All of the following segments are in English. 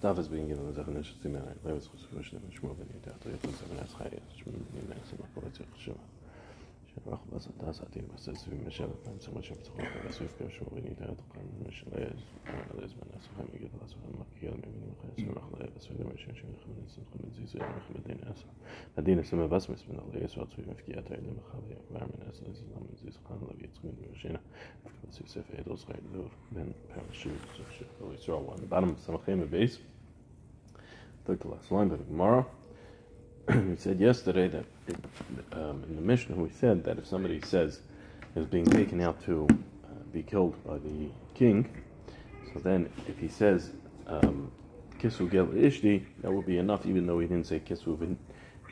darf es bringen und sagen nicht zu mir ein weil es gut verstehen ich muss wenn ich dachte jetzt ist aber das heißt ich bin nicht mehr so kurz ich schon auch was das hat was das für mich aber beim zum Beispiel zu mir schon wenn ihr da. Das haben wir das haben wir hier mit das schon schon ist mir mir ist mir ist we said yesterday that it, um, in the Mishnah we said that if somebody says is being taken out to uh, be killed by the king, so then if he says um, kisu gel ishdi, that will be enough, even though he didn't say kisu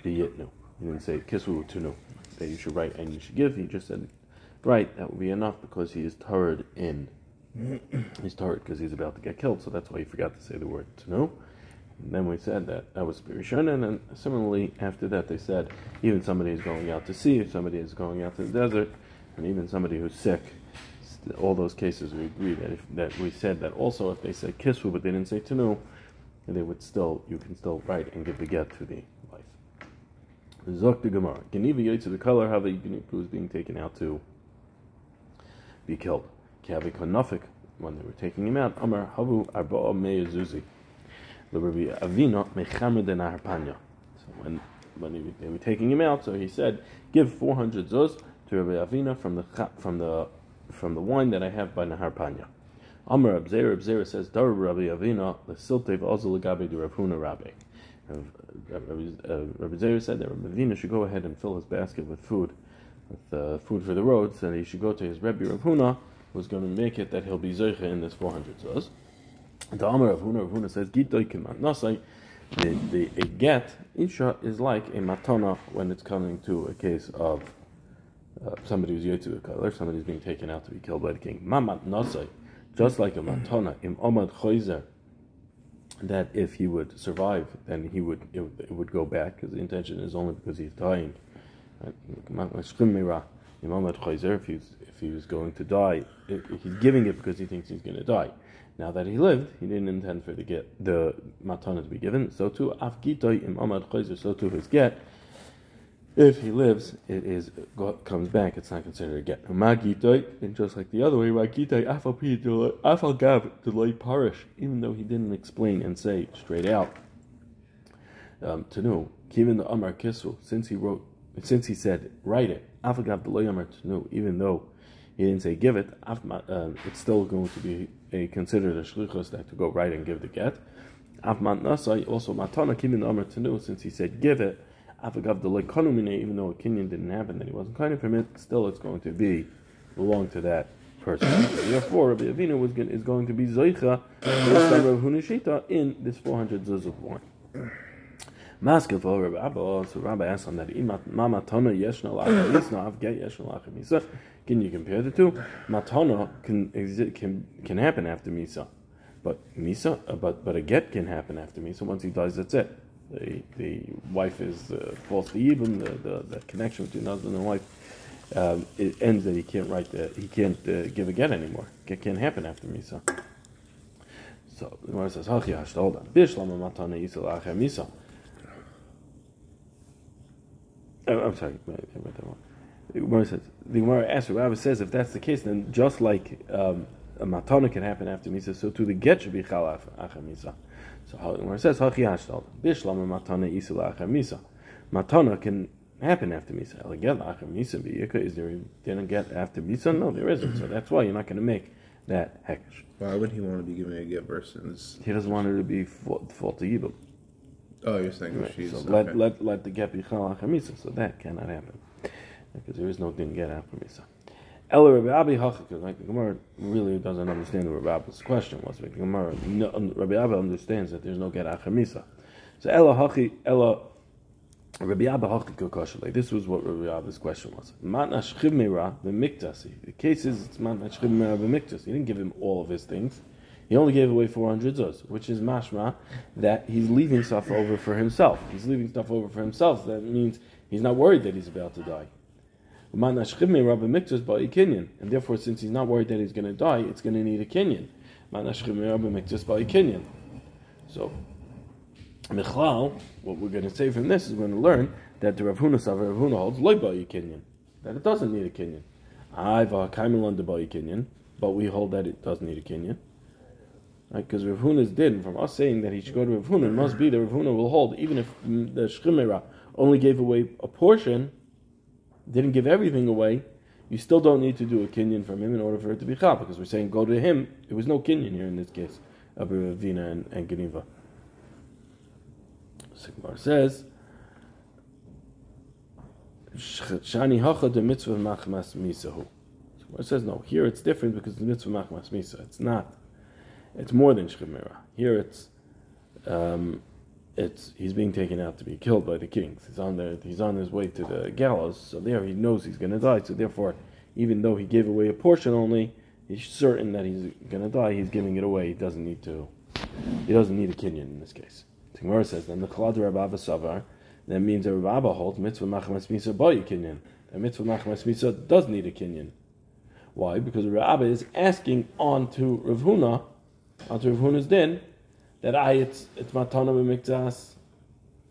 v'yitnu. He didn't say kisu tunu that you should write and you should give. He just said right. That will be enough because he is turred in. he's turred because he's about to get killed, so that's why he forgot to say the word tunu. Then we said that that was Spirishon, and similarly after that they said even somebody is going out to sea, somebody is going out to the desert, and even somebody who's sick. All those cases we agree that if, that we said that also if they said kisvu but they didn't say tanu, they would still you can still write and give the get to the wife. Zok the Gemara. Geniva to the color how the who is being taken out to be killed. Kavi konofik when they were taking him out. Amar havu arba'a meyazuzi. So when when he, they were taking him out, so he said, "Give four hundred zuz to Rabbi Avina from the from the from the wine that I have by Naharpanya." Amar Abzera Abzera says, "Dar Rabbi Avina the siltev also legabe de Rav Huna Rabbi." Rabbi Zera said that Rabbi Avina should go ahead and fill his basket with food, with uh, food for the roads, and he should go to his Rabbi Rav Huna, who's going to make it that he'll be zeicha in this four hundred zuz. The Amar of Huna, of Huna says, nasai, the, the a get, Isha, is like a matana when it's coming to a case of uh, somebody who's yotzu the color, somebody's being taken out to be killed by the king. Mamat nasai, just like a matana, im omad choizer, that if he would survive, then he would it, it would go back, because the intention is only because he's dying. If he's if he was going to die, he's giving it because he thinks he's going to die. Now that he lived, he didn't intend for the get the matana to be given. So too, afgitoi im amad. So too, his get. If he lives, it is comes back. It's not considered a get. Magitoi, and just like the other way, magitoi afal gav delay parish. Even though he didn't explain and say straight out um, to know, given the amar kisu, since he wrote, since he said write it, afal gav delay amar to know, even though he didn't say give it, uh, it's still going to be a considered a shlichus that to go right and give the get. Also matana kimin amar tenu since he said give it. Avagav the lekonumine even though a kinyan didn't happen that he wasn't kind of from it, still it's going to be belong to that person. Therefore, Rabbi Avina was going, is going to be zeicha in this 400 zuz of wine. Maskil for Rabbi so Rabbi asked him that Mama Tana Yeshna Lacha Isna Av Get Yeshna Lacha Misa. Can you compare the two? Matana can exist, can can happen after Misa, but Misa, uh, but but a get can happen after Misa. Once he dies, that's it. The the wife is uh, false to even the, the the connection between husband and wife. Um, it ends that he can't write the he can't uh, give a get anymore. It can't happen after Misa. So the Gemara says, "Hachi hashtoldan bishlama matana yisel Misa." Oh, I'm sorry, I read that one. The Gemara says the Gemara asks, Rabbi says, if that's the case, then just like um, a matana can happen after misa, so to the get should be chal after misa. So how the Gemara says, Hachi hashtal bishlam matana isil after misa. Matana can happen after misa. Get after misa biyika. Is there didn't get after misa? No, there isn't. So that's why you're not going to make that hekesh. Why would he want to be giving a get versus? He doesn't want her to be faulty evil. Oh, you're saying Right. she's So okay. let, let, let the get be chal chamisa, so that cannot happen. Because there is no din get after misa. Ella Rabbi Abi Hachik, like the Gemara really doesn't understand what Rabbi Abi's question was. Like the Gemara, no, um, Rabbi Abi understands that there's no get after misa. So Ella Hachi, Ella Rabbi Abba Hachik like this was what Rabbi Abba's question was. Man ashchiv meira b'miktasi. The case is it's man ashchiv meira b'miktas. He didn't give him all of his things. He only gave away 400 zuz, which is mashma that he's leaving stuff over for himself. He's leaving stuff over for himself. That means he's not worried that he's about to die. And therefore, since he's not worried that he's going to die, it's going to need a kinyan. So, Michlal, what we're going to say from this is we're going to learn that the Rav Huna Rav Huna holds loy ba kinyan, that it doesn't need a kinyan. I've a kaimelon de kinyan, but we hold that it does need a kinyan. Right, because Rav Huna's din from us saying that he should go to Rav Huna, it must be that Rav Huna will hold, even if the Shchimera only gave away a portion, didn't give everything away, you still don't need to do a kinyan from him in order for it to be chal, because we're saying go to him. There was no kinyan here in this case of Ravina and, and Geniva. Sigmar says, Shani hacha de mitzvah machmas misahu. Sigmar says no. Here it's different because the mitzvah machmas misa. It's not. It's more than shchimera. Here it's. Um, it's he's being taken out to be killed by the kings. He's on the he's on his way to the gallows. So there he knows he's going to die. So therefore, even though he gave away a portion only, he's certain that he's going to die. He's giving it away. He doesn't need to. He doesn't need a kinyan in this case. The says then the kalad Rabba Savar. That means that Rabba holds mitzvah machmas misa boy kinyan. And mitzvah machmas misa does need a kinyan. Why? Because Rabba is asking on to Rav Huna, onto Rav Huna's din, that I it's it's matana b'miktas.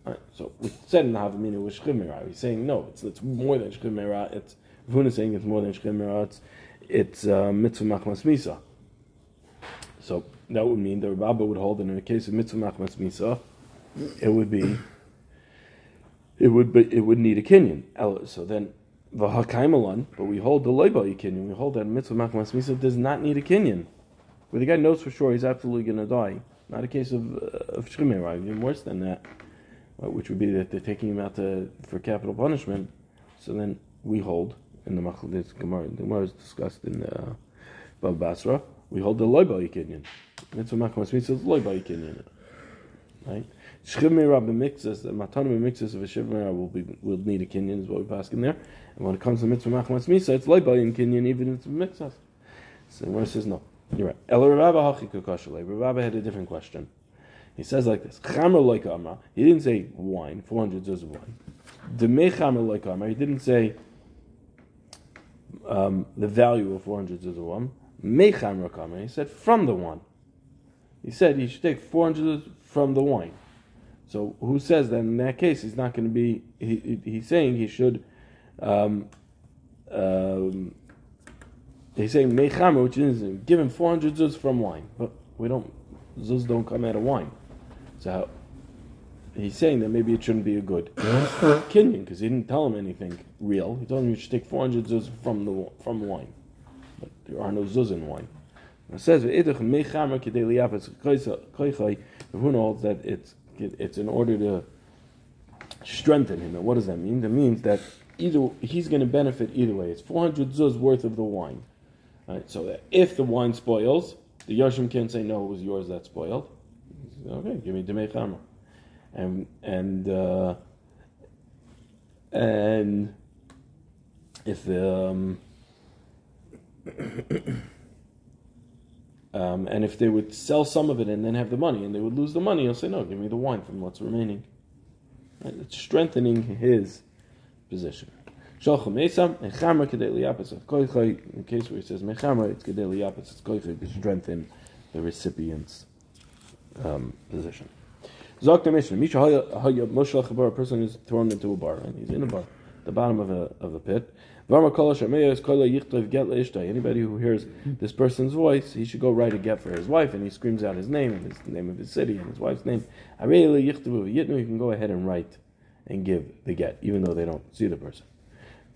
Right, so we said in the Havamina with Shchimera. He's saying no, it's it's more than Shchimera. It's Ravuna saying it's more than Shchimera. It's it's uh, mitzvah machmas misa. So that would mean the Rabba would hold that in the case of mitzvah machmas misa, it would be it would be it would need a kinyan. So then v'hakaimalan, but we hold the loiba kinyan. We hold that mitzvah machmas misa does not need a kinyan, where the guy knows for sure he's absolutely going to die. Not a case of uh, of even worse than that, uh, which would be that they're taking him out to, for capital punishment. So then we hold in the Machlokes Gemara. The Gemara is discussed in uh, Bava Basra. We hold the loiba kinyan. Mitzvah machmas misa is loiba kinyan. Right. Shchimera b'mikzas, the matana b'mikzas of a shivmera will be will need a kinyan is what we pass in there. And when it comes to mitzvah machmas misa, it's loiba in even if it's mixas. So the Gemara says no. You're right. El Rabba had a different question. He says like this: Chamer like Amra. He didn't say wine, four hundred zuz of wine. Demei Chamer like Amra. He didn't say um, the value of four hundred zuz of wine. Mei Chamer. He said from the wine. He said he should take four hundred from the wine. So who says that in that case he's not going to be? He, he's saying he should. Um, um, they say mechama, which is given 400 zuz from wine, but we don't zuz don't come out of wine. So he's saying that maybe it shouldn't be a good kinyan because he didn't tell him anything real. He told him you should take 400 zuz from the from wine, but there are no zuz in wine. It says Who knows that it's it's in order to strengthen him. And what does that mean? That means that either he's going to benefit either way. It's 400 zuz worth of the wine. Right, so that if the wine spoils, the Yoshim can't say, no, it was yours that spoiled. Okay, give me Demei Chama. And, and, uh, and if the, um, um, and if they would sell some of it and then have the money and they would lose the money, he'll say, no, give me the wine from what's remaining. Right, it's strengthening his position. Shalcha Mesam, and Chamer Kedei Liyapis of Koichai, in case where he says Mechamer, it's Kedei Liyapis, it's Koichai to strengthen the recipient's um, position. Zok the Mishnah, Misha Haya Moshe Chabar, a person is thrown into a bar, and he's in a bar, the bottom of a, of a pit. Anybody who hears this person's voice, he should go write a get for his wife, and he screams out his name and his the name of his city and his wife's name. You can go ahead and write and give the get, even though they don't see the person.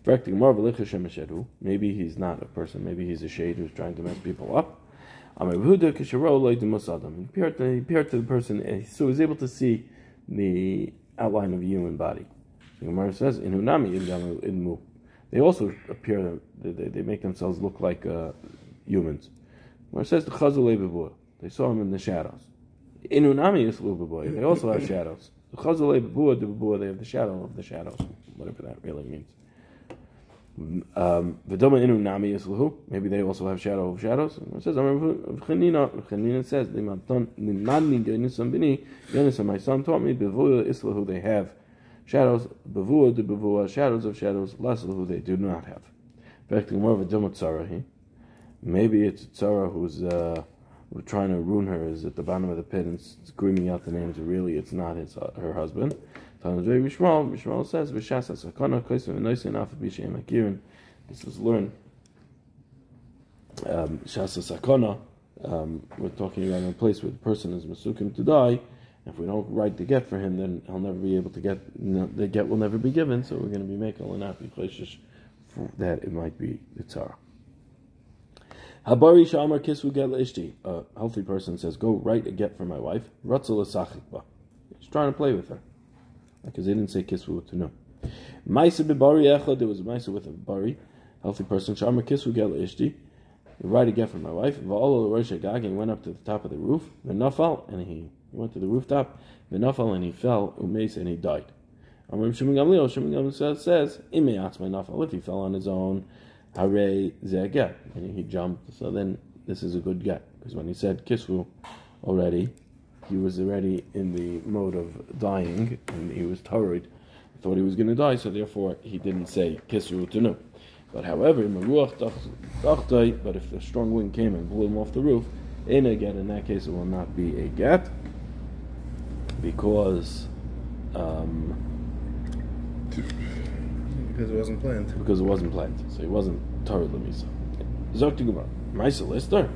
Maybe he's not a person. Maybe he's a shade who's trying to mess people up. He appeared to the person, so he's able to see the outline of a human body. The Gemara says, They also appear, they, they make themselves look like uh, humans. Gemara says, the They saw him in the shadows. They also have shadows. The they have the shadow of the shadows, whatever that really means. Um, maybe they also have shadow of shadows. It says, Chanina, says, my son taught me, they have shadows, the shadows of shadows, Laslahu, they do not have. Maybe it's Tzara who's uh, trying to ruin her is at the bottom of the pit and screaming out the names. Really, it's not his uh, her husband. Says. This was learned. Um, sakana. Um, we're talking about a place where the person is masukim to die. If we don't write the get for him, then he'll never be able to get. No, the get will never be given. So we're going to be making an api that it might be the tzara. Habari shamar kisvu get ishti. A healthy person says, "Go write a get for my wife." Ratzal He's trying to play with her because they didn't say kisvu to know. Maisa bebari echad. There was a maisa with a bari, healthy person. Shamar kisvu get ishti. Write a get for my wife. Va'olo rosh He went up to the top of the roof. V'nafal, and he went to the rooftop. V'nafal, and he fell. Umes, and he died. Amrim Shimon Gamliel. Shimon Gamliel says, "Ime atzmai nafal." If he fell on his own, hare zeget, and he jumped. So then this is a good get because when he said kisvu already, he was already in the mode of dying, and he was torrid. Thought he was going to die, so therefore he didn't say kisvu to know. But however, but if the strong wind came and blew him off the roof, in a get, in that case, it will not be a get because um, because it wasn't planned. Because it wasn't planned, so he wasn't Torah Lemisa. Zok about Maisa Lister.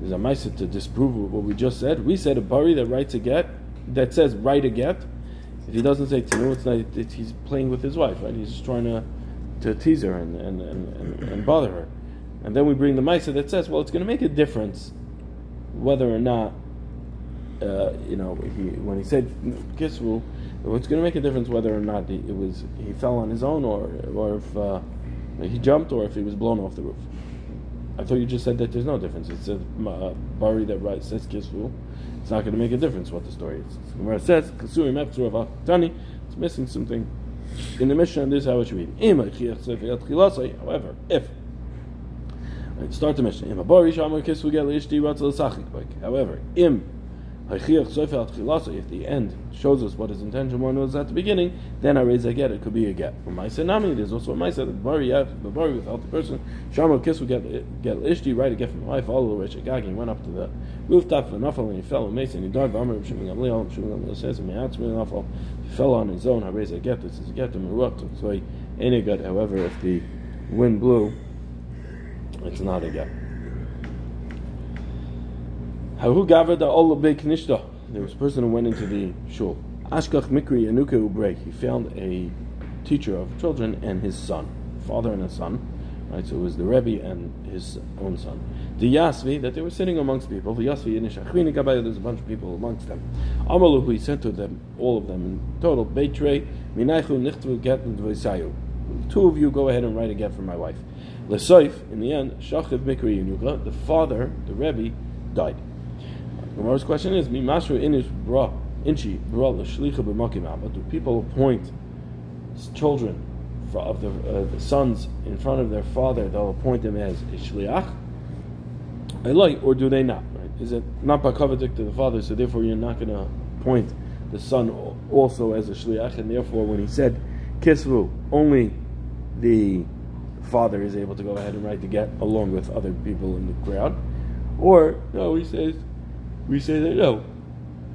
There's a Maisa to disprove what we just said. We said a bari that writes a get that says write a get. If he doesn't say tinu, it's not. It, he's playing with his wife, right? He's just trying to to tease her and and, and, and, bother her. And then we bring the Maisa that says, well, it's going to make a difference whether or not uh, you know, he, when he said kisvu, it's going to make a difference whether or not he, it was he fell on his own or or if uh, he jumped or if he was blown off the roof. I thought you just said that there's no difference. It says uh, Bari that right says kisvu. It's not going to make a difference what the story is. It says kasuri meftur tani, it's missing something. In the mission, this is how it should read. However, if start the mission. However, im if the end shows us what his intention was at the beginning, then I raise a get. It could be a get. For my nami, there's also a my the bari bari without the person. Shama kiss would get get ishti right a get from the wife. All the way He went up to the rooftop of Nafal and he fell on Mason. He died. V'amar Shimon Gamliel. Shimon Gamliel says, "Me'atzmi Nafal." He fell on his own. I raise a get. This is a get. So he ain't a get. However, if the wind blew, it's not a get. Hahu gavada all knishta. There was a person who went into the shul. Ashkach mikri anuka ubrek. He found a teacher of children and his son, father and a son. Right, so it was the Rebbe and his own son. The Yasvi, that they were sitting amongst people. The Yasvi in Ishachrini Gabayah, there's a bunch of people amongst them. Amalu, he said to them, all of them in total, Beitre, Minaichu, Nichtvu, Get, and. Two of you go ahead and write a get for my wife. Lesoif, in the end, Shachiv Mikri Yunuka, the father, the Rebbe, died. Gemara's question is, Mimashru inish bra inchi bra l'shlicha b'makim But do people appoint children of the, uh, the, sons in front of their father? They'll appoint them as a shliach. like, or do they not? Right? Is it not bakavadik to the father? So therefore, you're not going to appoint the son also as a shliach, and therefore, when he said kisvu, only the father is able to go ahead and write the get along with other people in the crowd. Or no, he says we say that no,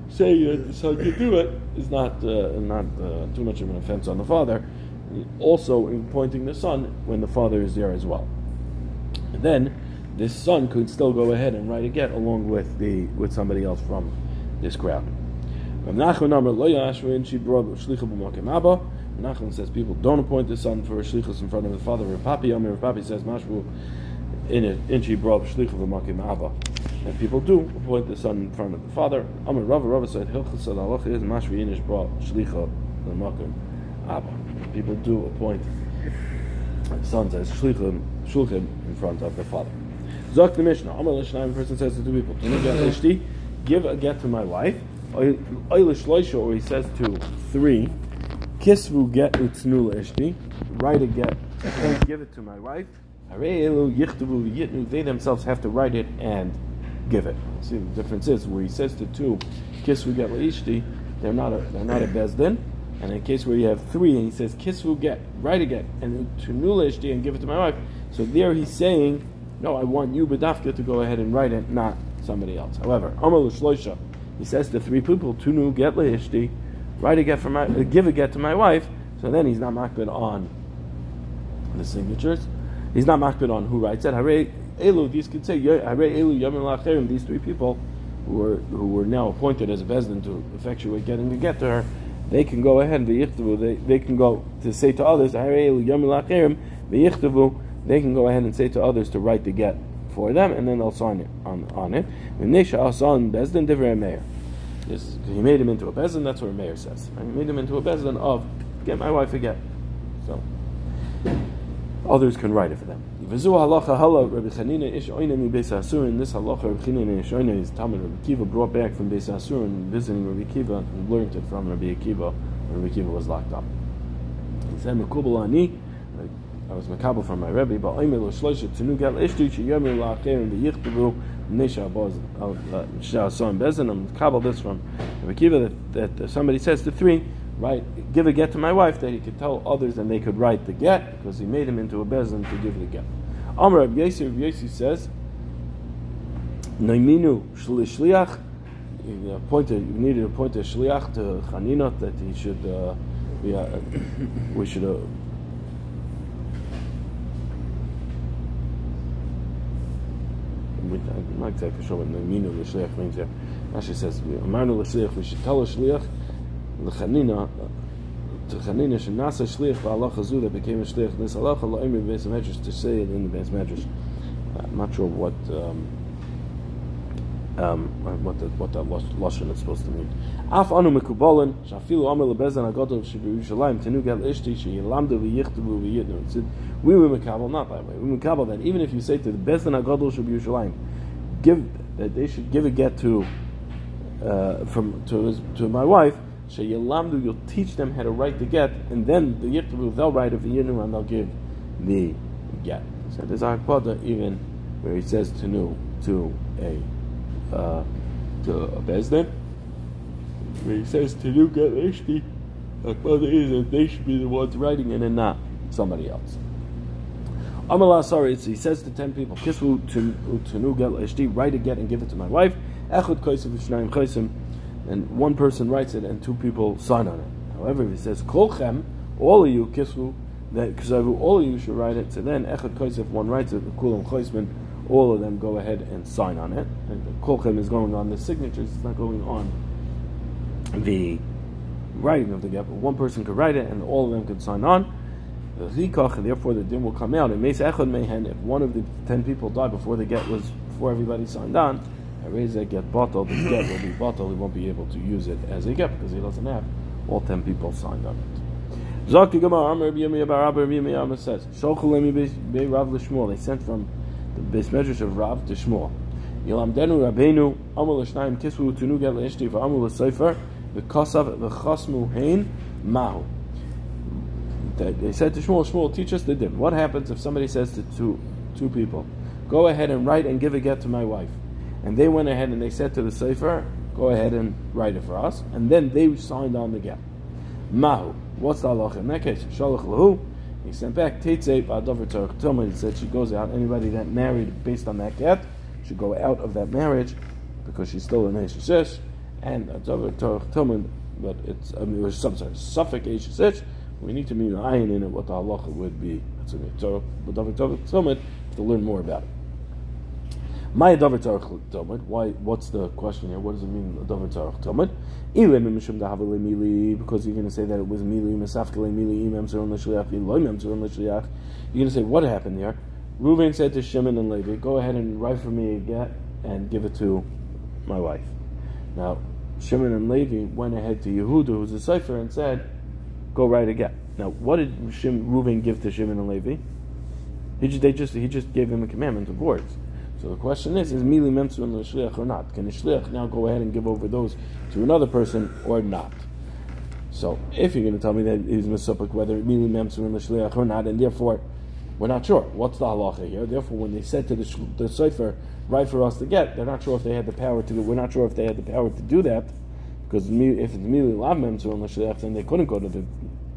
say the son can do it is not uh, not uh, too much of an offense on the father. Also, in pointing the son when the father is there as well. And then this son could still go ahead and write a get along with the with somebody else from this crowd. Nachman says people don't appoint the son for a shlichus in front of the father. Rav Papi Amir Rav Papi says Mashvu in it in she brought shlichus b'makim abba. And people do appoint the son in front of the father. Amar Rava Rava said Hilchas al is Mashvi Inish brought Shlicha Lamakim Abba. People do appoint sons as Shlichim Shulchim in front of the father. Zok the Mishnah. Amar Lishnaim person says to two people, give a get to my wife. Eilish Loisha, or he says to three, Kisvu get utsnu ishti, write a get give it to my wife. They themselves have to write it and give it. See the difference is where he says to two, kisvu get leishti, they're not a they're not a bezdin. And in case where you have three and he says kisvu get, write again, and to nulishti and give it to my wife. So there he's saying, No, I want you Badafka to go ahead and write it, not somebody else. However, Amar Shloisha, he says to three people, Tunu get leishti, write a get for my, uh, give a get to my wife. So then he's not makbid on the signatures. He's not makbid on who writes it. Hare Elu, these could say, Hare Elu Yamin Lacherim, these three people who were who were now appointed as a bezdin to effectuate getting the get to her, they can go ahead and they, they can go to say to others, Hare Elu Yamin Lacherim, they can go ahead and say to others to write the get for them, and then they'll sign it on, on it. V'nesha asan bezdin divrei meir. He made him into a bezdin. That's what a mayor says. Right? He made him into a bezdin of get my wife a get. So others can write it for them. Rabbi. This halacha Rabbi Chanina ish oina is Talmud Rabbi Kiva brought back from beis asurin, visiting Rabbi Kiva and learned it from Rabbi Akiva when Rabbi Kiva was locked up. He said, "Mekubal ani." I was makabel from my Rebbe, but oimer lo shloisha tenu gal ishtu she yomer la'acherim v'yichtavu nesha aboz uh, shah son bezin. I'm makabel this from Rebbe Kiva that, that somebody says to three, right, give a get to my wife that he could tell others and they could write the get because he made him into a bezin to give the get. Amr Rabbi Yossi, Rabbi Yossi says, Naiminu shliach, he appointed, you needed to appoint a shliach to Chanina that he should, uh, we, uh, we should uh, I'm not exactly sure what Naminu l'shliach means here. Rashi says, Amarnu l'shliach, we should tell a shliach, l'chanina, to chanina, shenasa shliach v'alach hazu, that became a shliach, this halacha la'imri b'beis medrash, to say it in the beis medrash. I'm not sure what, um, um, what the, what that lashon is supposed to mean. Af anu mekubalin shafilu amel lebezan agadol shebiyushalayim tenu gel ishti sheyilamdu v'yichtavu v'yidnu. We were mekabel not that way. We were mekabel that even if you say to the bezan agadol shebiyushalayim, give that they should give a get to uh, from to his, to my wife. Sheyilamdu, you'll teach them how to write the get, and then the yichtavu they'll write of the yidnu and they'll give the get. So there's a even where he says to know to a uh, to a bezdin. Where he says to do get ishti, Akbada is that they should be the ones writing it and not somebody else. Amala sorry, he says to ten people, Kisvu to get write a get and give it to my wife. Echud koisim v'shnayim koisim, and one person writes it and two people sign on it. However, if he says kolchem, all of you kisvu, that because all of you should write it. So then echad koisif, one writes it, kulam koisman, all of them go ahead and sign on it. And kolchem is going on the signatures, it's not going on the writing of the get, but one person could write it and all of them could sign on. And therefore the din will come out. And if one of the ten people died before the get was before everybody signed on, That get bottled, the get will be bottled, he won't be able to use it as a get because he doesn't have all ten people signed on it. Zok Gemara, Amr Rabbi Yirmiyah Bar Rabbi Yirmiyah says, Shochalemi Be Rav Lishmuel. They sent from the base measures of Rav to Shmuel. Yilamdenu Rabbeinu Amul Shnayim Kisvu Tunu Get Leishti for Amul Sefer the V'Chosmu Hain, Mahu. They said to Shmuel, Shmuel, teach us the din. What happens if somebody says to two, two people, go ahead and write and give a get to my wife? And they went ahead and they said to the Sefer, go ahead and write it for us. And then they signed on the get. Mahu. What's the halacha in that case? Shalach lahu. He sent back Teitzei Ba'adavar Torah Tilma. He said she goes out. Anybody that married based on that get should go out of that marriage because she's still an Eshes and Adavar Torah Tilma. But it's I mean, it was some sort of We need to mean iron in it what the halacha would be. That's a Torah Ba'adavar Torah to learn more about it. My davar tarach talmud. Why? What's the question here? What does it mean davar tarach talmud? Because you're going to say that it was mili mesafkele mili imam zeron l'shliach loy imam zeron. You're going to say what happened there? Reuven said to Shimon and Levi, "Go ahead and write for me a get and give it to my wife." Now Shimon and Levi went ahead to Yehuda, who's a cipher, and said, "Go write a get." Now, what did Shim, Reuven give to Shimon and Levi? He just, they just he just gave him a commandment of words. So the question is, is Mili Memtzu and Shliach or not? Can the Shliach now go ahead and give over those to another person or not? So if you're going to tell me that he's Mesupik, whether Mili Memtzu and Shliach or not, and therefore we're not sure. What's the halacha here? Therefore, when they said to the, the Sefer, right for us to get, they're not sure if they had the power to We're not sure if they had the power to do that, because if it's Mili Lav Memtzu and Shliach, then they couldn't go to the,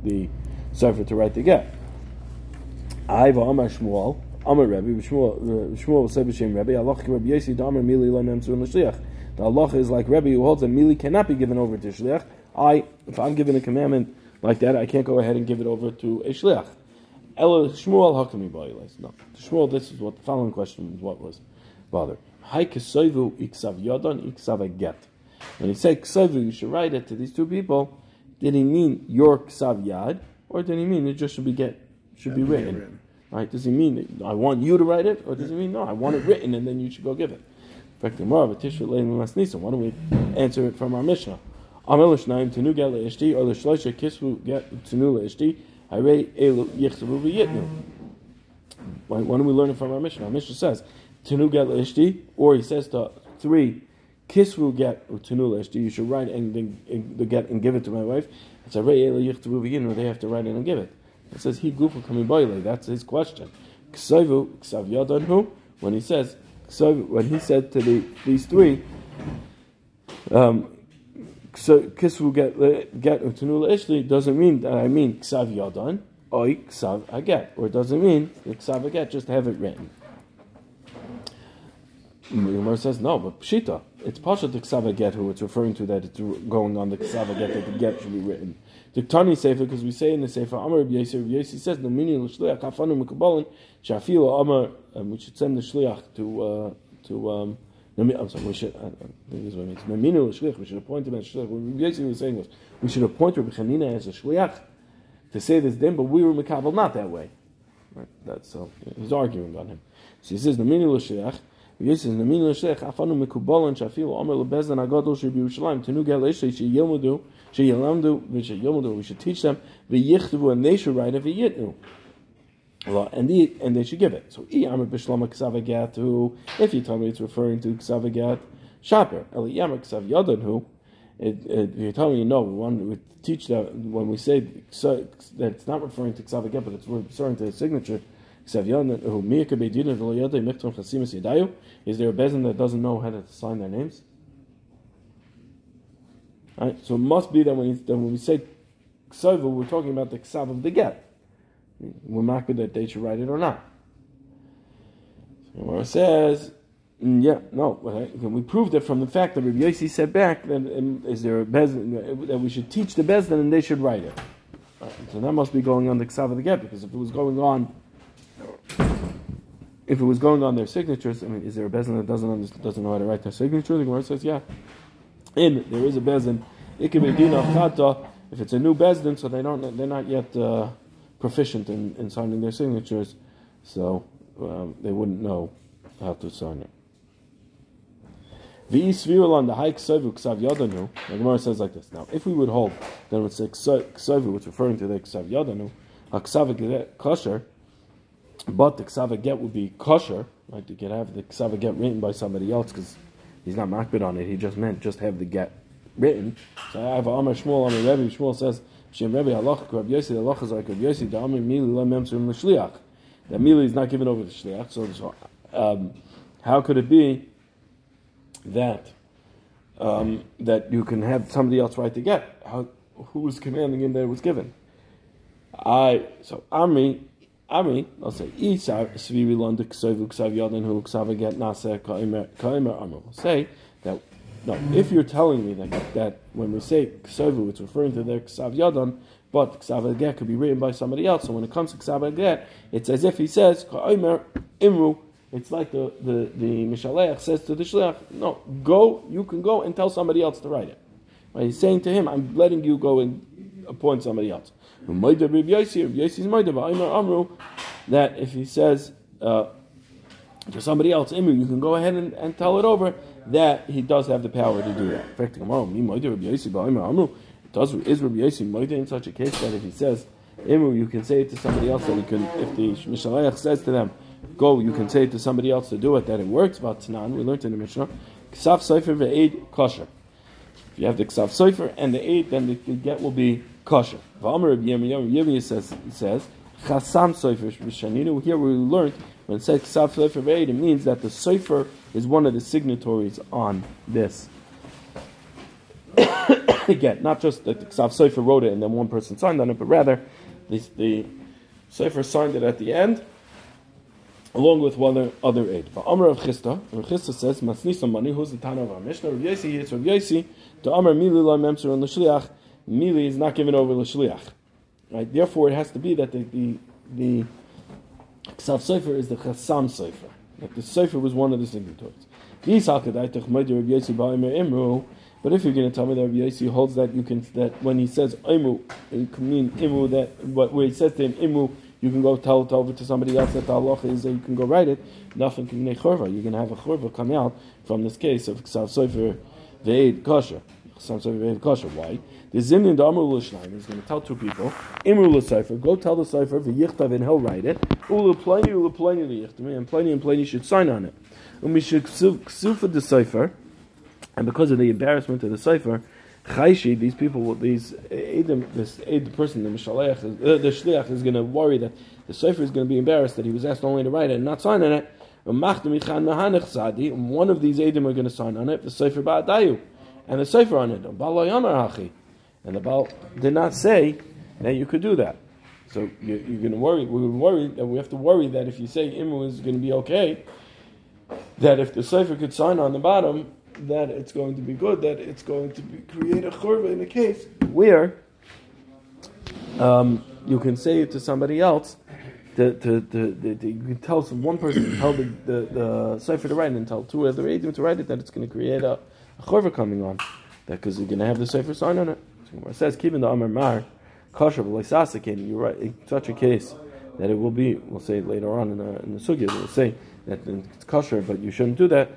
the to write the get. I've Amar Shmuel, Amar Rebbe, Shmuel uh, say b'shem Rebbe, Allah Rebbe Yesi Damer Mili Lo Memtzur L'Shliach. The Allah is like Rebbe who holds that Mili cannot be given over to Shliach. I, if I'm given a commandment like that, I can't go ahead and give it over to a Shliach. Ella Shmuel Hakami Ba'ilas. No. Shmuel, this is what the following question was what was bother. Hai Kesoivu Iksav Yodon Iksav Get. When he said Kesoivu, you should write it to these two people. Did he mean your Ksav Yad, or did he mean it just should be get should be written? Right? Does he mean I want you to write it, or does he mean no? I want it written, and then you should go give it. Why don't we answer it from our Mishnah? Why don't we learn it from our Mishnah? Our Mishnah says Tenu Get Leishti, or he says to three Kisvu Get Tenu Leishti. You should write and and the get and give it to my wife. It's Hare Elu Yichtavu V'Yitnu. They have to write it and give it. It says he gufa coming boile. That's his question. Ksavu ksav who? When he says ksav, when he said to the these three, um, so kisvu get get utanula ishli doesn't mean that I mean ksav yadan or ksav aget, or it doesn't mean ksav aget. Just have it written. Umar says no, but pshita. It's pasha the ksav aget who it's referring to that it's going on the ksav aget that the get should be written. The Tani Sefer, because we say in the Sefer, Amar Rabbi Yosef, Yosef says, the meaning of Shliach, Hafanu Mekubalin, Shafilo Amar, um, we should send the Shliach to, uh, to, um, I'm sorry, we should, I, I think this is what it means. Naminu Shliach, we should appoint him as Shliach. What Rabbi Yosef was saying was, we should appoint Rabbi Chanina as a Shliach to say this din, but we were Mekabal not that way. Right? That's, so, he's arguing on him. So he says, Naminu Shliach, Yosef, Naminu Shliach, Hafanu Mekubalin, Shafilo Amar Lebezan Agadol Shabi Yerushalayim, Tenu Gel Eshe, eh, Sheyemudu, Sheyelamdu, we should teach them v'yichtavu, and they should write it v'yitnu. And the, and they should give it. So i amr b'shlama ksavagat if you tell me it's referring to ksavagat shaper eli yamr ksav yadanu. If you tell me no, we want we teach that when we say that it's not referring to ksavagat, but it's referring to the signature. Is there a bezin that doesn't know how to sign their names? Right? So it must be that when, that when we say ksava, we're talking about the ksav of the get. We're not good that they should write it or not. So it says, mm, yeah, no, we proved it from the fact that Rabbi Yossi said back that um, is there a bezdin that we should teach the bezdin and they should write it. Right? So that must be going on the ksav of the get because if it was going on if it was going on their signatures, I mean, is there a bezin that doesn't doesn't know how to write their signature? The Gemara says, yeah. In there is a bezin. It can be dina chata if it's a new bezdin, so they don't they're not yet uh, proficient in, in signing their signatures, so um, they wouldn't know how to sign it. The isvirul on the high ksavu ksav yadanu. The Gemara says like this. Now, if we would hold that it's ksavu, it's referring to the ksav yadanu, a ksav kosher, but the ksav get would be kosher. Right? You could have the ksav get written by somebody else because he's not makbid on it. He just meant just have the get written. So I have Amar Shmuel, Amar Rebbe. Shmuel says, Shem Rebbe Halach Rabbi Yossi, the Halach is like Rabbi Yossi, the Amar Mili L'Shliach. That Mili is not given over to Shliach. So, um, how could it be that um, that you can have somebody else write the get? How, who was commanding him that it was given? I so Ami Ami, I'll say Isa Sviri Landa Ksavu Ksav Yadan Hu Get Kaimer Kaimer Amr. Say that no, if you're telling me that, that when we say ksavu, it's referring to their ksav yadam, but ksav get could be written by somebody else. So when it comes to ksav get, it's as if he says ka'omer imru. It's like the the the mishaleach says to the shliach, no, go, you can go and tell somebody else to write it. Right? He's saying to him, I'm letting you go and appoint somebody else. That if he says uh, to somebody else, Imru, you can go ahead and, and tell it over that he does have the power to do that. In fact, does is Rabbi Yossi in such a case that if he says Imu, you can say it to somebody else that he can. If the Mishalayach says to them, "Go," you can say it to somebody else to do it. That it works. But Tanan, we learned in the Mishnah, Ksaf Sefer ve'ed kosher. If you have the Ksaf Sefer and the eight, then the, get will be kosher. V'amar Rabbi says says Chasam Sefer Shaninu. Here we learned when it says Ksaf Sefer ve'ed, it means that the Sefer is one of the signatories on this. Again, not just that the Ksav Sofer wrote it and then one person signed on it, but rather the, the Sofer signed it at the end, along with one other, aid. For Amr of Chisda, Rav Chisda says, Masnisa money, who's the Tana of our Mishnah? Rav Yesi, it's Rav Yesi, to Amr Mili la memser and l'shliach, Mili is not given over l'shliach. Right? Therefore, it has to be that the, the, the Ksav Sefer is the Chassam Sefer. That the Sefer was one of the signatories. These Hakadaitach Rav Yesi ba'Imer Imru, but if you're going to tell me that Rav Yesi holds that you can that when he says Imu, it can mean Imu that what where he says to him Imu, you can go tell it over to somebody else that the halacha is that you can go write it. Nothing can make. You're going to have a chorva come out from this case of ksav sofer ve'ed kosher. Ksav sofer ve'ed kosher. Why? The zimnin the amr l'shnayim is going to tell two people imru l'sefer. Go tell the sefer v'yichtav and he'll write it. Ulu pleni ulu pleni liyichtav and pleni and pleni should sign on it. And we should ksufa the sefer. And because of the embarrassment of the sefer, Chayshi, these people, these Edom, this Ed, the person, the Mishalech, uh, the Shliach is going to worry that the Sefer is going to be embarrassed that he was asked only to write it and not sign on it. And one of these Edom are going to sign on it, the Sefer Ba'adayu, and the Sefer on it, and the Baal did not say that you could do that. So you're, you're going to worry, we're worry that we have to worry that if you say Imu is going to be okay, that if the Sefer could sign on the bottom, that it's going to be good, that it's going to be, create a churva in a case where um, you can say it to somebody else. To, to, to, you can tell some one person tell the the, the cipher to write and tell two other agents to write it that it's going to create a, a coming on that because you're going to have the cipher sign on it. It says keeping the amar mar kosher v'leisasakin. You're right in such a case that it will be. We'll say later on in the in the sugya. We'll say that it's kosher, but you shouldn't do that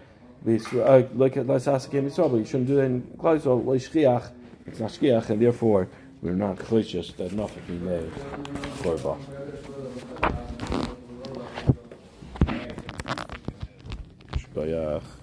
Uh, like let's ask again but you shouldn't do that in Klal Yisrael. It's not shkiach, and therefore we're not choshesh that nothing be made korba. Shkoyach.